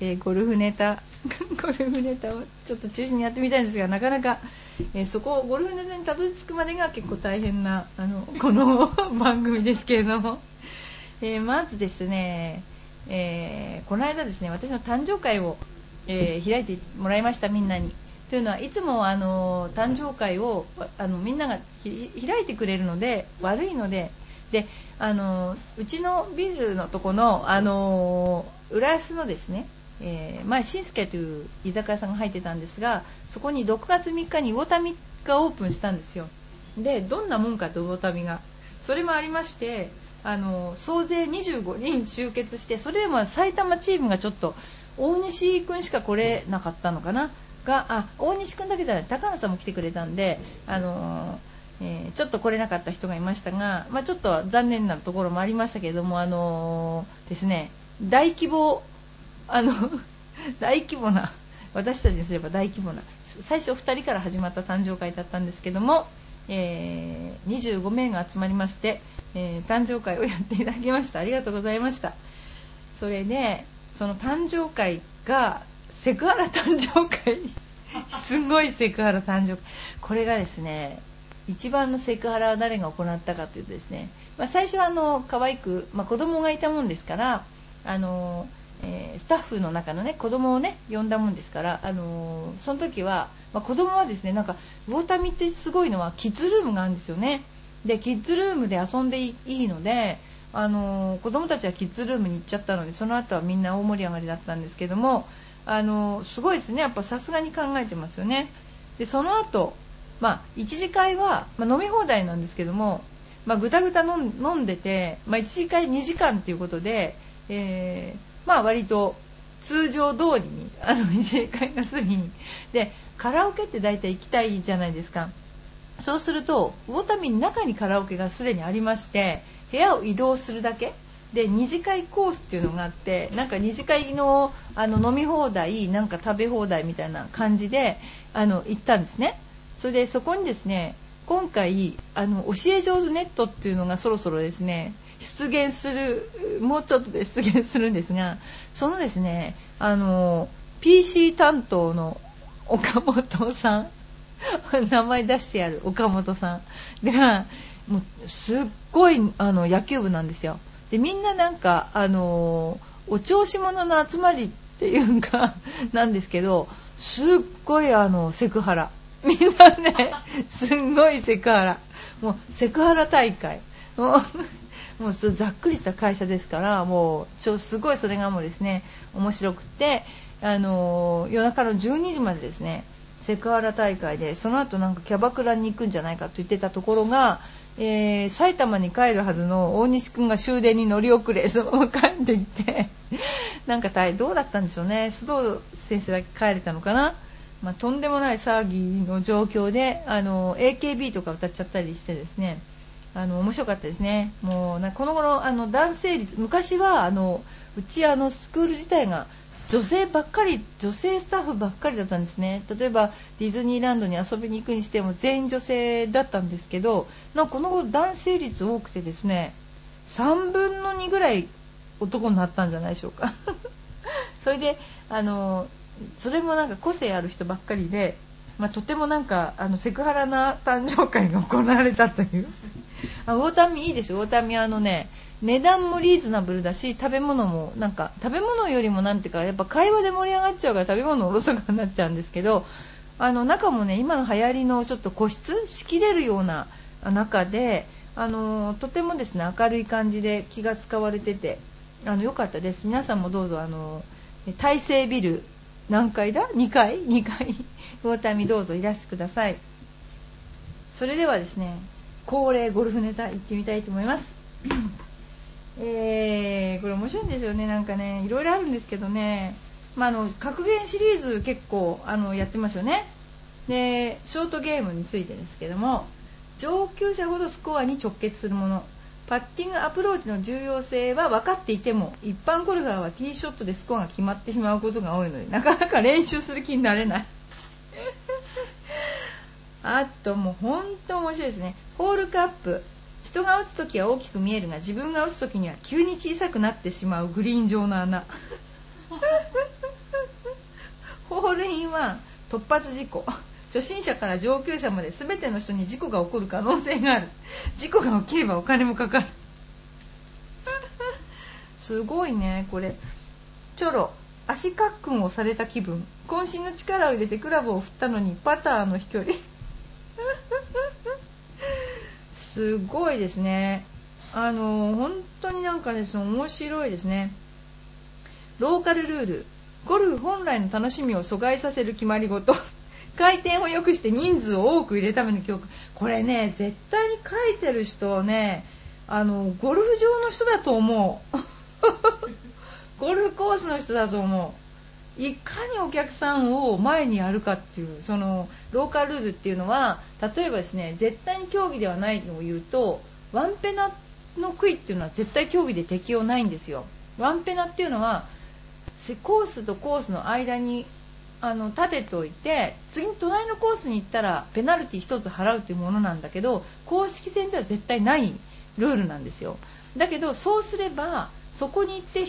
えーゴルフネタ、ゴルフネタをちょっと中心にやってみたいんですが、なかなか、えーそこをゴルフネタにたどり着くまでが結構大変な、あの、この 番組ですけれども、えーまずですね、えーこの間ですね、私の誕生会を、え開いてもらいました、みんなに。というのはいつもあの誕生会をあのみんなが開いてくれるので悪いのでであのうちのビルのとこのあの浦安のですね、えー前新助という居酒屋さんが入ってたんですがそこに6月3日に魚民がオープンしたんですよ。でどんなもんかと魚民が。それもありましてあの総勢25人集結してそれでも埼玉チームがちょっと大西君しか来れなかったのかな？があ大西君だけじゃない高野さんも来てくれたんで、あのえーちょっと来れなかった人がいましたが、まあ、ちょっと残念なところもありましたけれども、あのーですね、大規模あの 大規模な私たちにすれば大規模な最初2人から始まった誕生会だったんですけども、えー25名が集まりまして、えー誕生会をやっていただきました。ありがとうございました。それでその誕生会がセクハラ誕生会。すごいセクハラ誕生会。これがですね一番のセクハラは誰が行ったかというとですね、まあ、最初はあの可愛く、まあ、子供がいたもんですからあの、えースタッフの中のね子供をね呼んだもんですからあのその時は、まあ、子供はですねなんか魚民ってすごいのはキッズルームがあるんですよね。でキッズルームで遊んでいいのであの子供たちはキッズルームに行っちゃったのでその後はみんな大盛り上がりだったんですけどもあのすごいですね。やっぱさすがに考えてますよね。でその後まあ1次会は、まあ飲み放題なんですけどもまあぐたぐた飲ん飲んでて、まあ、1次会2時間ということで、えーまあ割と通常通りにあの1次会が済みでカラオケって大体行きたいじゃないですか。そうすると魚民の中にカラオケがすでにありまして部屋を移動するだけ。で二次会コースっていうのがあってなんか二次会のあの飲み放題なんか食べ放題みたいな感じであの行ったんですね。それでそこにですね今回あの教え上手ネットっていうのがそろそろですね出現するもうちょっとで出現するんですがそのですねあの PC 担当の岡本さん 名前出してやる岡本さんがもうすっごいあの野球部なんですよ。でみんななんかあのお調子者の集まりっていうか なんですけどすっごいあのセクハラ。みんなねすんごいセクハラ。もうセクハラ大会。もうもうざっくりした会社ですからもうちょすごいそれがもうですね面白くてあの夜中の12時までですねセクハラ大会でその後なんかキャバクラに行くんじゃないかと言ってたところが、えー埼玉に帰るはずの大西君が終電に乗り遅れそのまま帰ってきてなんか大どうだったんでしょうね。須藤先生だけ帰れたのかな、まあ、とんでもない騒ぎの状況であの AKB とか歌っちゃったりしてですね。あの面白かったですね。もうなこの頃あの男性率昔はあのうちあのスクール自体が女性ばっかり女性スタッフばっかりだったんですね。例えばディズニーランドに遊びに行くにしても全員女性だったんですけどなんかこの頃男性率多くてですね3分の2ぐらい男になったんじゃないでしょうか。それであのそれもなんか個性ある人ばっかりで、まあ、とてもなんかあのセクハラな誕生会が行われたという。あ魚民いいですよ。魚民あのね値段もリーズナブルだし食べ物もなんか食べ物よりもなんていうかやっぱ会話で盛り上がっちゃうから食べ物おろそかになっちゃうんですけどあの中もね今の流行りのちょっと個室仕切れるような中であのとてもですね明るい感じで気が使われててあの良かったです。皆さんもどうぞあの大成ビル何階だ？2階？2階？魚民 どうぞいらしてください。それではですね恒例ゴルフネタ行ってみたいと思います。えー、これ面白いんですよね。なんかねいろいろあるんですけどね。まあ、あの格言シリーズ結構あのやってますよね。でショートゲームについてですけども上級者ほどスコアに直結するもの。パッティングアプローチの重要性は分かっていても一般ゴルファーはティーショットでスコアが決まってしまうことが多いのでなかなか練習する気になれないあともう本当面白いですね。ホールカップ。人が打つ時は大きく見えるが自分が打つ時には急に小さくなってしまうグリーン上の穴。ホールインワン突発事故。初心者から上級者まで全ての人に事故が起こる可能性がある。事故が起きればお金もかかる。すごいねこれ。チョロ足かっくんをされた気分。渾身の力を入れてクラブを振ったのにパターの飛距離。すごいですね。あの本当になんかですね面白いですね。ローカルルール。ゴルフ本来の楽しみを阻害させる決まり事。回転を良くして人数を多く入れるための記憶これね絶対に書いてる人ねあのゴルフ場の人だと思う。ゴルフコースの人だと思う。いかにお客さんを前にやるかっていうそのローカルルールっていうのは例えばですね絶対に競技ではないのを言うとワンペナの杭っていうのは絶対競技で適用ないんですよ。ワンペナっていうのはコースとコースの間にあの立てておいて次に隣のコースに行ったらペナルティ1つ払うというものなんだけど公式戦では絶対ないルールなんですよ。だけどそうすればそこに行って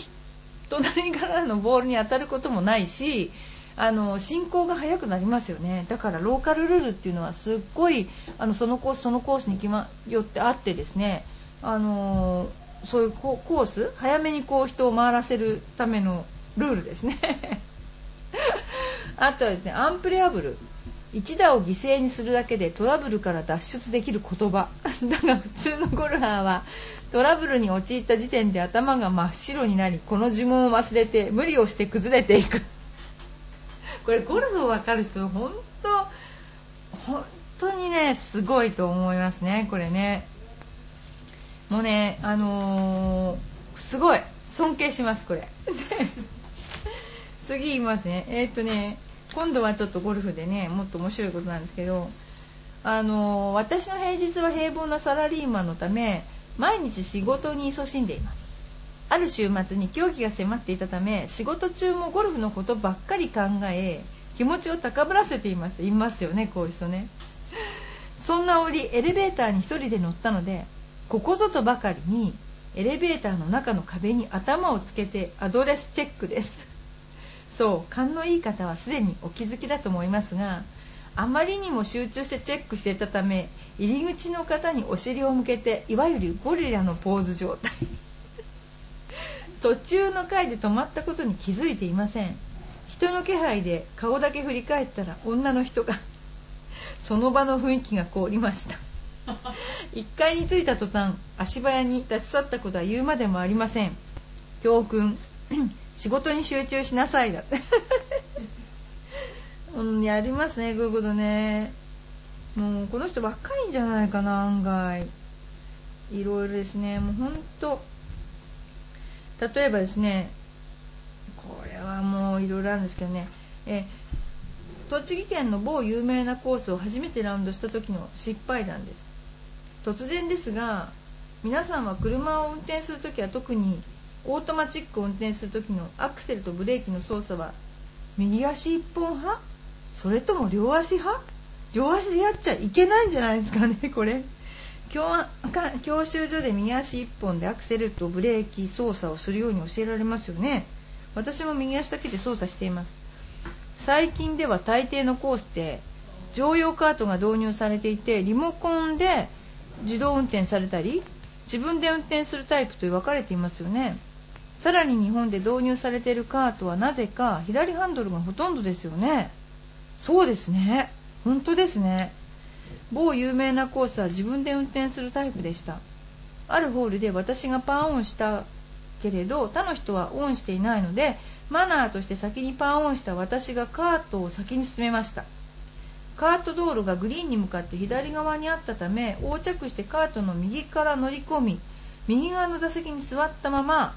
隣からのボールに当たることもないしあの進行が速くなりますよね。だからローカルルールっていうのはすっごいあのそのコースそのコースに決まよってあってですねあのそういうコース早めにこう人を回らせるためのルールですね。あとはですねアンプレアブル。1打を犠牲にするだけでトラブルから脱出できる言葉。だが普通のゴルファーはトラブルに陥った時点で頭が真っ白になりこの呪文を忘れて無理をして崩れていく。これゴルフを分かる人本当本当にねすごいと思いますねこれね。もうねあのー、すごい。尊敬しますこれ。次言いますね。えー、っとね今度はちょっとゴルフでねもっと面白いことなんですけどあの私の平日は平凡なサラリーマンのため毎日仕事に勤しんでいます。ある週末に競技が迫っていたため仕事中もゴルフのことばっかり考え気持ちを高ぶらせています。いますよねこういう人ね。そんな折エレベーターに1人で乗ったのでここぞとばかりにエレベーターの中の壁に頭をつけてアドレスチェックです。そう勘のいい方はすでにお気づきだと思いますがあまりにも集中してチェックしていたため入り口の方にお尻を向けていわゆるゴリラのポーズ状態。途中の階で止まったことに気づいていません。人の気配で顔だけ振り返ったら女の人が その場の雰囲気が凍りました。1階に着いた途端足早に立ち去ったことは言うまでもありません。教訓。仕事に集中しなさいだって。うん、やりますねこういうことね。もうこの人若いんじゃないかな案外。いろいろですね。もうほんと例えばですね。これはもういろいろあるんですけどね。え栃木県の某有名なコースを初めてラウンドした時の失敗談です。突然ですが皆さんは車を運転する時は特にオートマチックを運転する時のアクセルとブレーキの操作は右足一本派？それとも両足派？両足でやっちゃいけないんじゃないですかね これ。教習所で右足一本でアクセルとブレーキ操作をするように教えられますよね。私も右足だけで操作しています。最近では大抵のコースで乗用カートが導入されていてリモコンで自動運転されたり自分で運転するタイプと分かれていますよね。さらに日本で導入されているカートはなぜか左ハンドルがほとんどですよね。そうですね。本当ですね。某有名なコースは自分で運転するタイプでした。あるホールで私がパーオンしたけれど他の人はオンしていないのでマナーとして先にパーオンした私がカートを先に進めました。カート道路がグリーンに向かって左側にあったため横着してカートの右から乗り込み右側の座席に座ったまま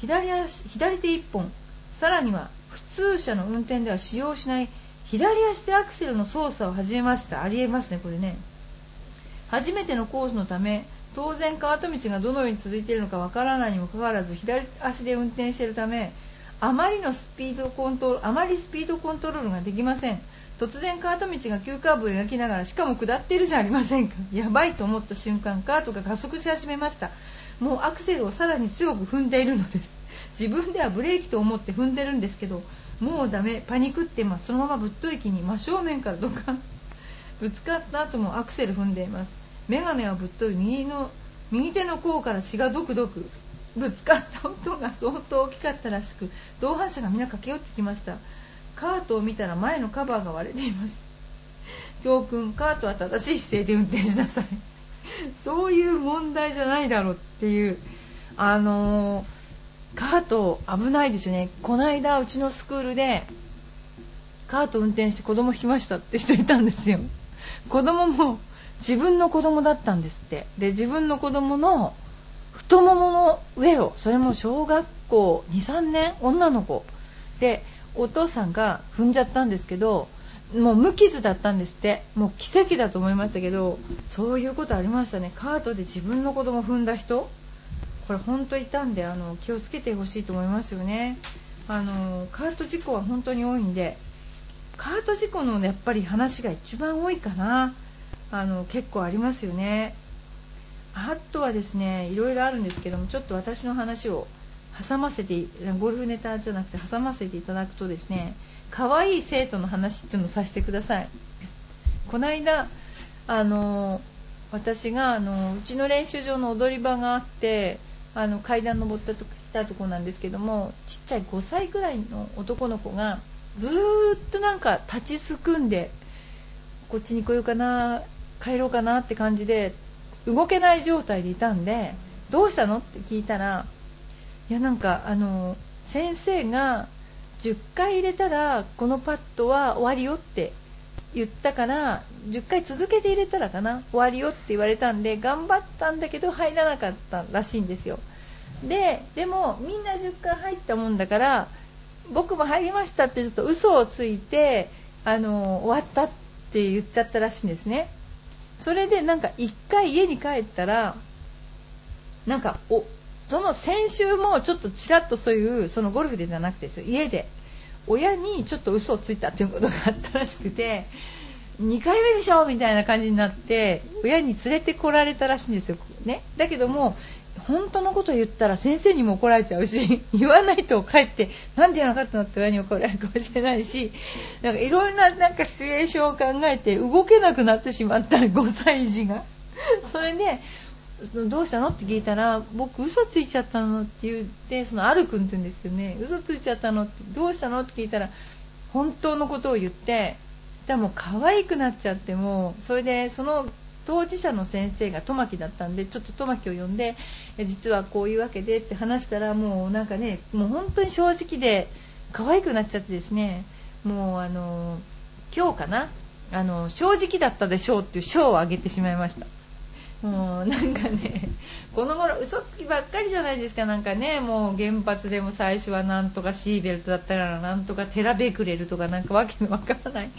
左足左手1本。さらには普通車の運転では使用しない左足でアクセルの操作を始めました。ありえますねこれね。初めてのコースのため当然カート道がどのように続いているのかわからないにもかかわらず左足で運転しているためあまりのスピードコントロールあまりスピードコントロールができません。突然カート道が急カーブを描きながらしかも下っているじゃありませんか。やばいと思った瞬間カートが加速し始めました。もうアクセルをさらに強く踏んでいるのです。自分ではブレーキと思って踏んでるんですけどもうダメ。パニクってます。そのままぶっとい気に真正面からドカン。ぶつかった後もアクセル踏んでいます。眼鏡はぶっとい。右の右手の甲から血がドクドク。ぶつかった音が相当大きかったらしく同伴者がみんな駆け寄ってきました。カートを見たら前のカバーが割れています。教訓。カートは正しい姿勢で運転しなさい。そういう問題じゃないだろうっていう。あの、カート危ないですよね。この間うちのスクールでカート運転して子供引きましたって人いたんですよ。子供も自分の子供だったんですって。で自分の子供の太ももの上をそれも小学校23年女の子。でお父さんが踏んじゃったんですけどもう無傷だったんですって。もう奇跡だと思いましたけどそういうことありましたね。カートで自分の子供踏んだ人。これ本当いたんであの気をつけてほしいと思いますよね。あのカート事故は本当に多いんでカート事故のやっぱり話が一番多いかな。あの結構ありますよね。あとはですねいろいろあるんですけどもちょっと私の話を挟ませてゴルフネタじゃなくて挟ませていただくとですね可愛い生徒の話っていうのをさせてください。この間あの私があのうちの練習場の踊り場があってあの階段登ったと来たとこなんですけどもちっちゃい5歳ぐらいの男の子がずーっとなんか立ちすくんでこっちに来ようかな帰ろうかなって感じで動けない状態でいたんでどうしたの？って聞いたらいやなんかあの先生が10回入れたらこのパッドは終わりよって言ったから10回続けて入れたらかな終わりよって言われたんで頑張ったんだけど入らなかったらしいんですよ。ででもみんな10回入ったもんだから僕も入りましたってちょっと嘘をついてあの終わったって言っちゃったらしいんですね。それでなんか1回家に帰ったらなんかおその先週もちょっとちらっとそういうそのゴルフでじゃなくてですよ家で。親にちょっと嘘をついたということがあったらしくて2回目でしょみたいな感じになって親に連れてこられたらしいんですよ、ね、だけども本当のこと言ったら先生にも怒られちゃうし 言わないと帰ってなんで言わなかったのって親に怒られるかもしれないしなんかいろんななんかシチュエーションを考えて動けなくなってしまった5歳児が。それでそのどうしたの？って聞いたら僕嘘ついちゃったのって言ってそのあるくんって言うんですけどね。嘘ついちゃったのってどうしたの？って聞いたら本当のことを言ってでも可愛くなっちゃってもそれでその当事者の先生がトマキだったんでちょっとトマキを呼んで実はこういうわけでって話したらもうなんかねもう本当に正直で可愛くなっちゃってですねもうあの今日かな？あの正直だったでしょうっていう賞をあげてしまいました。もうなんかねこの頃嘘つきばっかりじゃないですか。なんかねもう原発でも最初はなんとかシーベルトだったらなんとかテラベクレルとかなんかわけのわからない。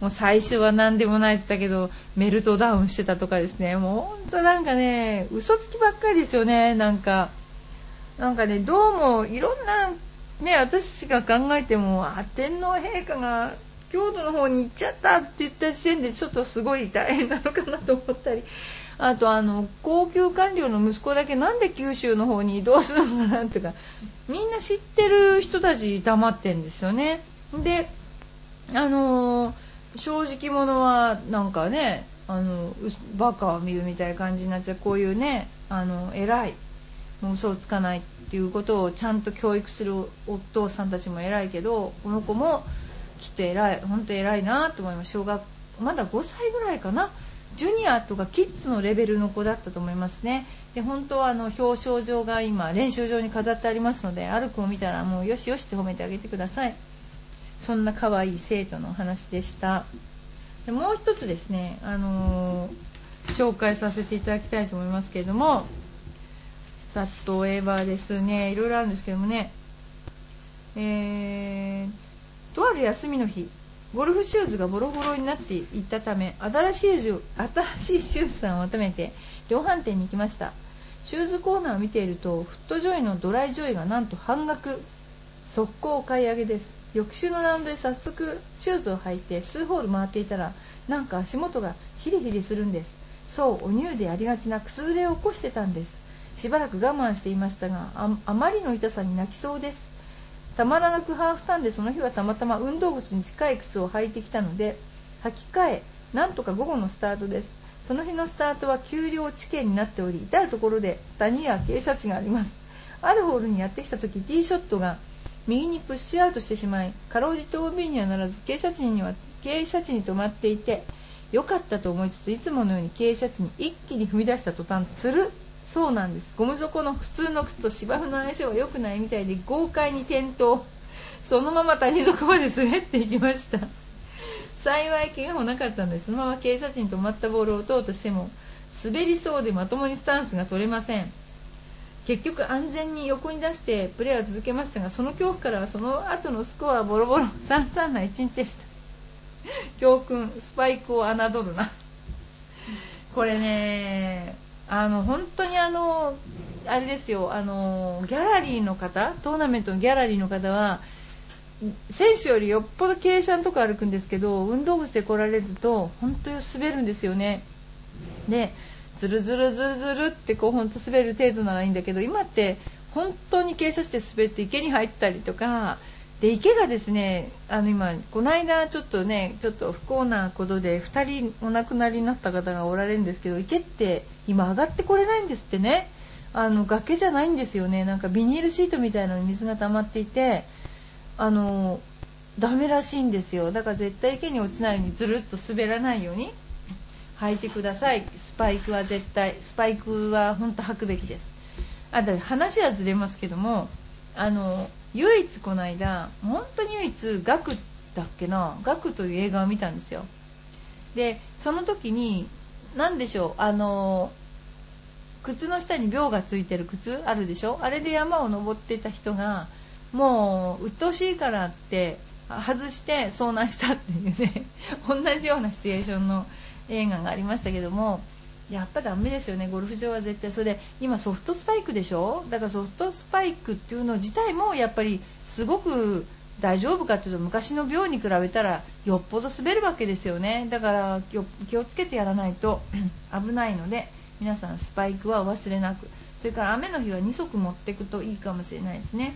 もう最初は何でもないって言ったけどメルトダウンしてたとかですね。もうほんとなんかね嘘つきばっかりですよね。なんかなんかねどうもいろんなね私が考えてもあ天皇陛下が京都の方に行っちゃったって言った時点でちょっとすごい大変なのかなと思ったり。あとあの高級官僚の息子だけなんで九州の方に移動するのかなとかみんな知ってる人たち黙ってんですよね。であの、正直者はなんかねあのバカを見るみたいな感じになっちゃう。こういうねあの偉い嘘をつかないっていうことをちゃんと教育するお父さんたちも偉いけどこの子もきっと偉い本当偉いなと思います。小学まだ5歳ぐらいかな。ジュニアとかキッズのレベルの子だったと思いますね。で本当はあの表彰状が今練習場に飾ってありますのでアルくんを見たらもうよしよしって褒めてあげてください。そんな可愛い生徒の話でした。でもう一つですね、あのー、紹介させていただきたいと思いますけれども例えばですねいろいろあるんですけどもねえー、とある休みの日ゴルフシューズがボロボロになっていったため新しいシュ新しいシューズさんを求めて量販店に行きました。シューズコーナーを見ていると FootJoy の DryJoy がなんと半額。速攻お買い上げです。翌週のラウンドで早速シューズを履いて数ホール回っていたらなんか足元がヒリヒリするんです。そうお乳でありがちな靴ずれを起こしてたんです。しばらく我慢していましたがあまりの痛さに泣きそうです。たまらなくハーフターンでその日はたまたま運動靴に近い靴を履いてきたので履き替えなんとか午後のスタートです。その日のスタートは丘陵地形になっており至る所で谷や傾斜地があります。あるホールにやってきた時ティーショットが右にプッシュアウトしてしまいかろうじて OB にはならず傾斜地には傾斜地に止まっていて良かったと思いつついつものように傾斜地に一気に踏み出した途端つるそうなんです。ゴム底の普通の靴と芝生の相性は良くないみたいで豪快に転倒。そのまま谷底まで滑っていきました。幸い怪我もなかったのでそのまま傾斜地に止まったボールを打とうとしても滑りそうでまともにスタンスが取れません。結局安全に横に出してプレーを続けましたがその恐怖からはその後のスコアはボロボロ33な1日でした。教訓スパイクを侮るな。これねあの本当にあのあれですよあのギャラリーの方トーナメントのギャラリーの方は選手よりよっぽど傾斜のとこ歩くんですけど運動靴で来られると本当に滑るんですよね。でズルズルズルズルってこう本当滑る程度ならいいんだけど今って本当に傾斜して滑って池に入ったりとかで池がですねあの今この間ちょっとねちょっと不幸なことで2人お亡くなりになった方がおられるんですけど池って今上がってこれないんですってね。あの崖じゃないんですよね。なんかビニールシートみたいなのに水が溜まっていてあのダメらしいんですよ。だから絶対池に落ちないようにずるっと滑らないように履いてください。スパイクは絶対スパイクは本当履くべきです。あと話はずれますけどもあの唯一この間本当に唯一ガクだっけなガクという映画を見たんですよ。でその時に何でしょうあの靴の下に秒がついてる靴あるでしょ？あれで山を登ってた人がもう鬱陶しいからって外して遭難したっていうね 同じようなシチュエーションの映画がありましたけどもやっぱダメですよねゴルフ場は絶対。それで今ソフトスパイクでしょ？だからソフトスパイクっていうの自体もやっぱりすごく大丈夫かというと昔の病に比べたらよっぽど滑るわけですよね。だから気をつけてやらないと 危ないので皆さんスパイクはお忘れなく。それから雨の日は2足持っていくといいかもしれないですね。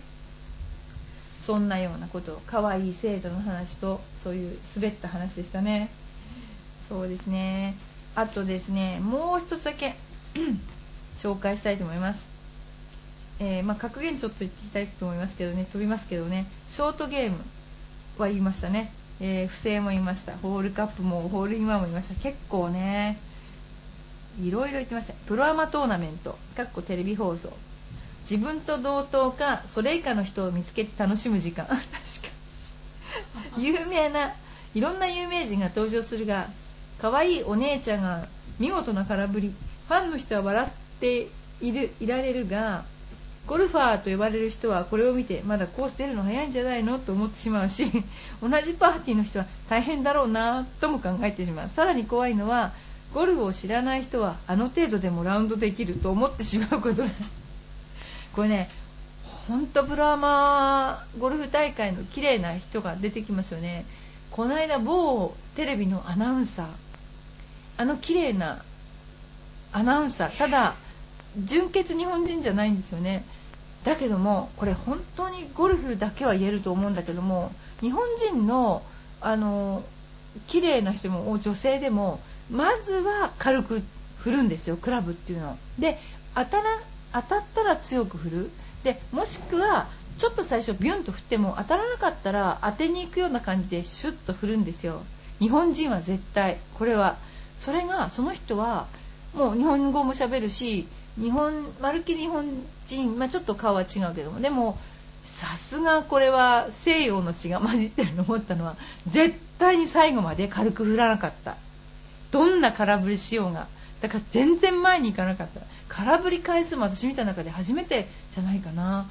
そんなようなこと可愛い制度の話とそういう滑った話でしたね。そうですねあとですねもう一つだけ 紹介したいと思います、えー、まあ、格言ちょっと言っていきたいと思いますけどね飛びますけどね。ショートゲームは言いましたね、えー、不正も言いました。ホールカップもホールインワンも言いました。結構ねいろいろ言ってました。プロアマトーナメントかっこテレビ放送。自分と同等かそれ以下の人を見つけて楽しむ時間。確か有名ないろんな有名人が登場するが可愛いお姉ちゃんが見事な空振り。ファンの人は笑っているいられるがゴルファーと呼ばれる人はこれを見てまだコース出るの早いんじゃないのと思ってしまうし 同じパーティーの人は大変だろうなとも考えてしまう。さらに怖いのはゴルフを知らない人はあの程度でもラウンドできると思ってしまうこと これね本当プロアマゴルフ大会の綺麗な人が出てきますよね。この間某テレビのアナウンサーあの綺麗なアナウンサーただ純血日本人じゃないんですよね。だけどもこれ本当にゴルフだけは言えると思うんだけども日本人のあの綺麗な人も女性でもまずは軽く振るんですよクラブっていうので当たら当たったら強く振る。でもしくはちょっと最初ビュンと振っても当たらなかったら当てに行くような感じでシュッと振るんですよ。日本人は絶対これは。それがその人はもう日本語もしゃべるし日本まるっきり日本人、まあ、ちょっと顔は違うけども。でもさすがこれは西洋の血が 混じってると思ったのは絶対に最後まで軽く振らなかった。どんな空振りしようが。だから全然前に行かなかった。空振り回数も私見た中で初めてじゃないかな。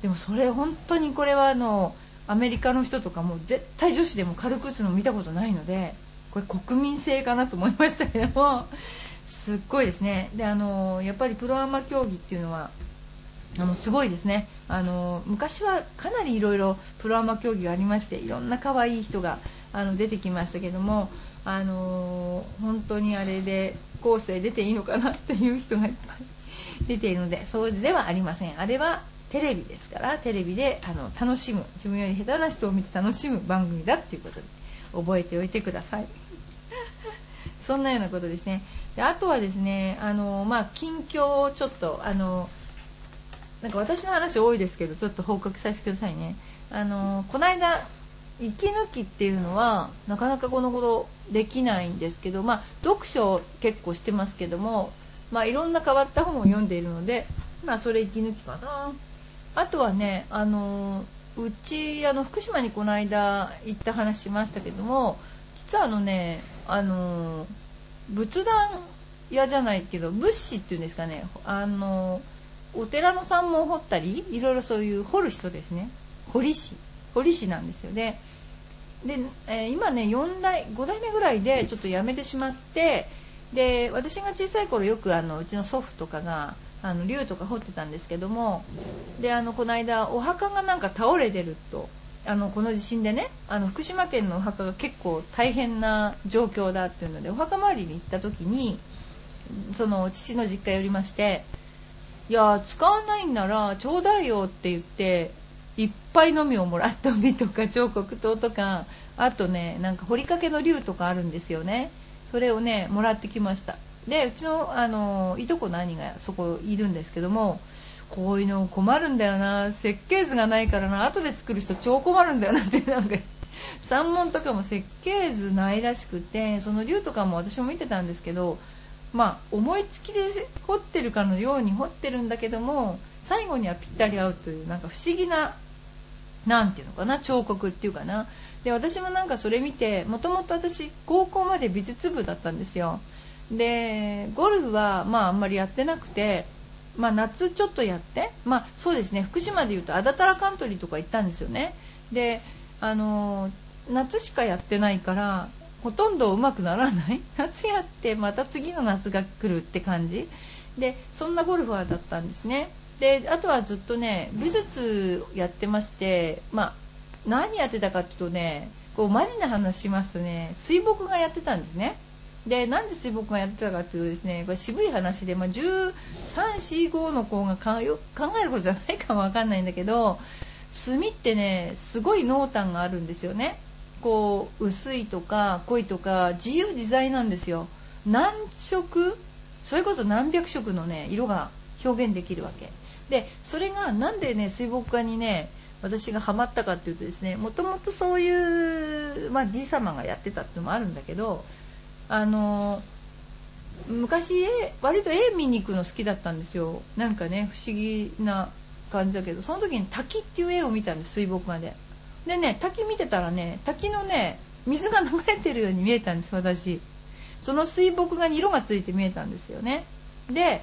でもそれ本当にこれはあのアメリカの人とかも絶対女子でも軽く打つの見たことないのでこれ国民性かなと思いましたけどもすっごいですね。であのやっぱりプロアマ競技っていうのはあのすごいですね。あの昔はかなりいろいろプロアマ競技がありましていろんな可愛い人があの出てきましたけどもあの本当にあれで後世出ていいのかなっていう人がいっぱい出ているのでそうではありません。あれはテレビですからテレビであの楽しむ自分より下手な人を見て楽しむ番組だっていうことで覚えておいてください。そんなようなことですね。であとはですねあの、まあ、近況をちょっとあのなんか私の話多いですけどちょっと報告させてくださいね。あのこの間息抜きっていうのはなかなかこの頃できないんですけど、まあ、読書結構してますけども、まあ、いろんな変わった本を読んでいるので、まあ、それ息抜きかな。あとはねあのうちあの福島にこの間行った話しましたけども実はあのねあの仏壇屋じゃないけど仏師っていうんですかね。あのお寺の山門を掘ったりいろいろそういう掘る人ですね。堀師。堀師なんですよ。ねで、えー、今ね4代5代目ぐらいでちょっと辞めてしまってで私が小さい頃よくあのうちの祖父とかがあの竜とか掘ってたんですけどもであのこの間お墓がなんか倒れてるとあのこの地震でねあの福島県のお墓が結構大変な状況だっていうのでお墓参りに行った時にその父の実家寄りましていや使わないんならちょうだいよって言っていっぱいのみをもらったみとか彫刻刀とかあとねなんか彫りかけの竜とかあるんですよね。それをねもらってきました。でうちのあのいとこの兄がそこいるんですけどもこういうの困るんだよな。設計図がないからな。後で作る人超困るんだよなって。なんか山門とかも設計図ないらしくてその竜とかも私も見てたんですけどまあ思いつきで彫ってるかのように彫ってるんだけども最後にはぴったり合うというなんか不思議な何ていうのかな彫刻っていうかな。で私もなんかそれ見てもともと私高校まで美術部だったんですよ。でゴルフはまああんまりやってなくて、まあ、夏ちょっとやって、まあ、そうですね。福島でいうとあだたらカントリーとか行ったんですよね。であの夏しかやってないからほとんど上手くならない。夏やってまた次の夏が来るって感じ。でそんなゴルファーだったんですね。であとはずっとね美術やってましてまあ何やってたかっていうとねこうマジな話しますとね水墨画やってたんですね。でなんで水墨画やってたかというとですねこれ渋い話で、まあ、1345の子が考えることじゃないかもわかんないんだけど墨ってねすごい濃淡があるんですよね。こう薄いとか濃いとか自由自在なんですよ。何色？それこそ何百色のね色が表現できるわけ。でそれがなんでね水墨画にね私がハマったかっていうとですねもともとそういう、まあ、じい様がやってたっていうのもあるんだけどあの昔割と絵見に行くの好きだったんですよ。なんかね不思議な感じだけどその時に滝っていう絵を見たんです水墨画で。でね滝見てたらね滝のね水が流れてるように見えたんです私。その水墨画に色がついて見えたんですよね。で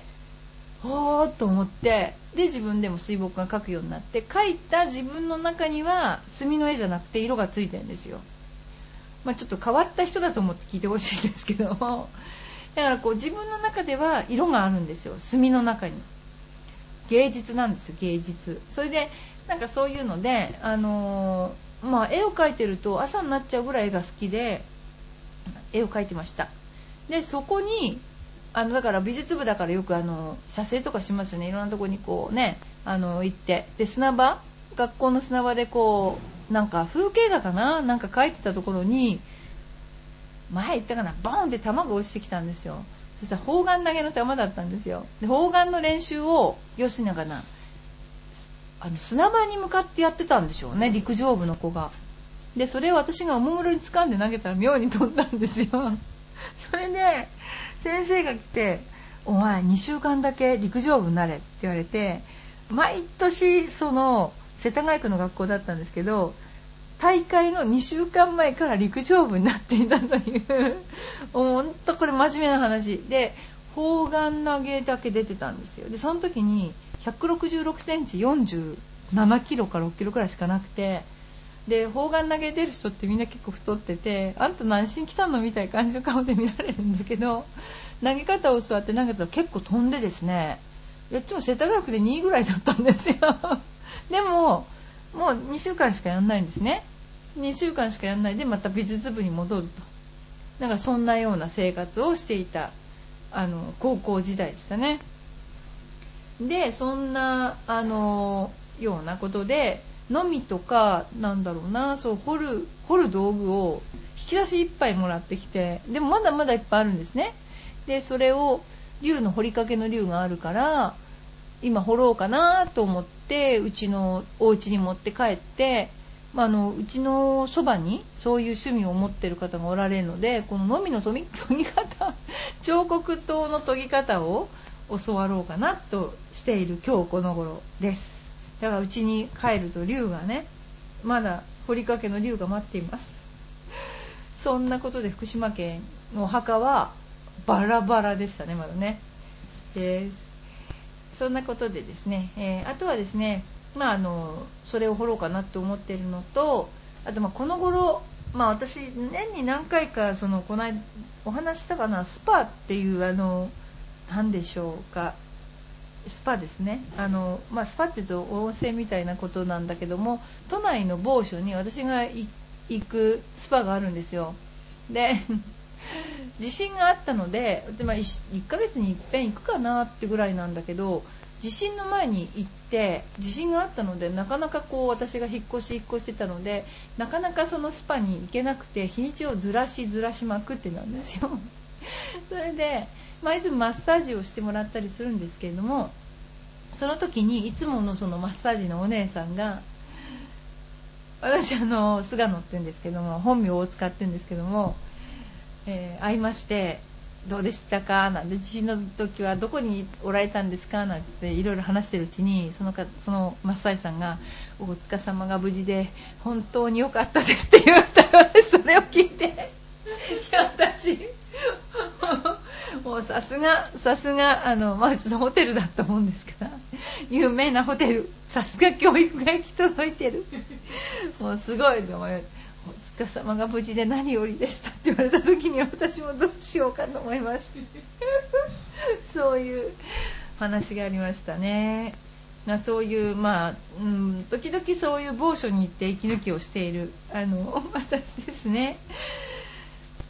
ほーと思ってで自分でも水墨画描くようになって描いた自分の中には墨の絵じゃなくて色がついてるんですよ。まあ、ちょっと変わった人だと思って聞いてほしいんですけども。だからこう自分の中では色があるんですよ。墨の中に。芸術なんですよ芸術。それでなんかそういうので、あのー、まあ、絵を描いてると朝になっちゃうぐらい絵が好きで絵を描いてました。でそこにあのだから美術部だからよくあの写生とかしますよね。いろんなとこにこうねあの行って。で砂場。学校の砂場でこうなんか風景画かな？なんか描いてたところに前言ったかな？ボーンって球が落ちてきたんですよ。そしたら砲丸投げの球だったんですよ。で砲丸の練習をよしながらあの砂場に向かってやってたんでしょうね。陸上部の子が。でそれを私がおもむろに掴んで投げたら妙に飛んだんですよ。それで先生が来て「お前2週間だけ陸上部になれ」って言われて毎年その世田谷区の学校だったんですけど大会の2週間前から陸上部になっていたという本当これ真面目な話。で砲丸投げだけ出てたんですよ。でその時に166センチ47キロか6キロくらいしかなくてで砲丸投げ出る人ってみんな結構太っててあんた何しに来たのみたいな感じの顔で見られるんだけど投げ方を教わって投げたら結構飛んでですねいつも世田谷区で2位ぐらいだったんですよ。でももう2週間しかやんないんですね。2週間しかやんないでまた美術部に戻ると。だからそんなような生活をしていたあの高校時代でしたね。でそんなあのようなことでのみとかなんだろうなそう掘る掘る道具を引き出し1杯もらってきてでもまだまだいっぱいあるんですね。でそれを竜の掘りかけの竜があるから今掘ろうかなと思ってうちのお家に持って帰って、まあ、あのうちのそばにそういう趣味を持ってる方がおられるのでこののみの研ぎ 研ぎ方彫刻刀の研ぎ方を教わろうかなとしている今日この頃です。だからうちに帰ると竜がねまだ掘りかけの竜が待っています。そんなことで福島県のお墓はバラバラでしたねまだね。ですそんなことでですね、えー、あとはですねまああのそれを掘ろうかなって思っているのとあとまあこの頃まあ私年に何回かそのこの間お話したかなスパっていうあの何でしょうかスパですね。あの、まあ、スパっていうと温泉みたいなことなんだけども都内の某所に私が行くスパがあるんですよ。で地震があったので、まあ、1, 1ヶ月にいっぺん行くかなってぐらいなんだけど地震の前に行って地震があったのでなかなかこう私が引っ越し引っ越してたのでなかなかそのスパに行けなくて日にちをずらしずらしまくってなんですよ。それでまあ、いつもマッサージをしてもらったりするんですけれどもその時にいつものそのマッサージのお姉さんが私あの菅野って言うんですけども本名を使ってるんですけども、えー、会いましてどうでしたか？なんで地震の時はどこにおられたんですか？なんていろいろ話してるうちにそのかそのマッサージさんが大塚様が無事で本当に良かったですって言ったのでそれを聞いていや私もうさすがさすがあのまあちょっとホテルだと思うんですから有名なホテルさすが教育が行き届いてる。もうすごいお塚様が無事で何よりでしたって言われた時に私もどうしようかと思いました。そういう話がありましたね。そういうまあ、うん、時々そういう某所に行って息抜きをしているあの私ですね。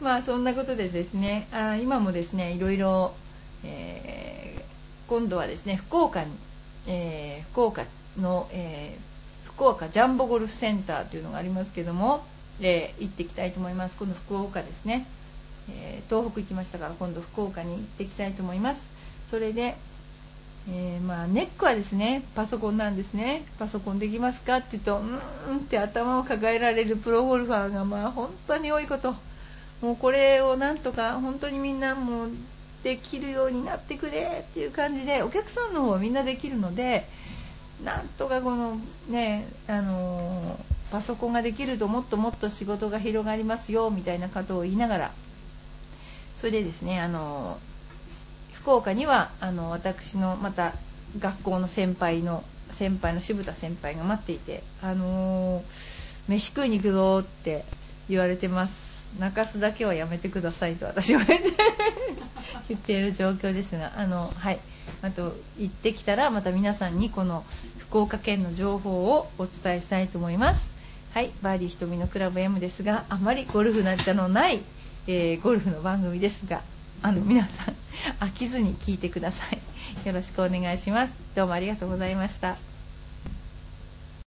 まあそんなことでですねあ今もですねいろいろ、えー、今度はですね福岡に、えー、福岡の、えー、福岡ジャンボゴルフセンターというのがありますけども、え行ってきたいと思います。今度福岡ですね、え東北行きましたから今度福岡に行っていきたいと思います。それでえー、まあ、ネックはですねパソコンなんですね。パソコンできますかって言うとうーんって頭を抱えられるプロゴルファーがまあ本当に多いこと。もうこれをなんとか本当にみんなもうできるようになってくれっていう感じでお客さんの方はみんなできるのでなんとかこのねあのパソコンができるともっともっと仕事が広がりますよみたいなことを言いながら。それでですねあの福岡にはあの私のまた学校の先輩の先輩の渋田先輩が待っていてあの飯食いに行くぞって言われてます。泣かすだけはやめてくださいと私は 言っている状況ですがあのはい。あと行ってきたらまた皆さんにこの福岡県の情報をお伝えしたいと思います。はいバーディー瞳のクラブ M ですがあまりゴルフなんてのない、えー、ゴルフの番組ですがあの皆さん飽きずに聞いてください。よろしくお願いします。どうもありがとうございました。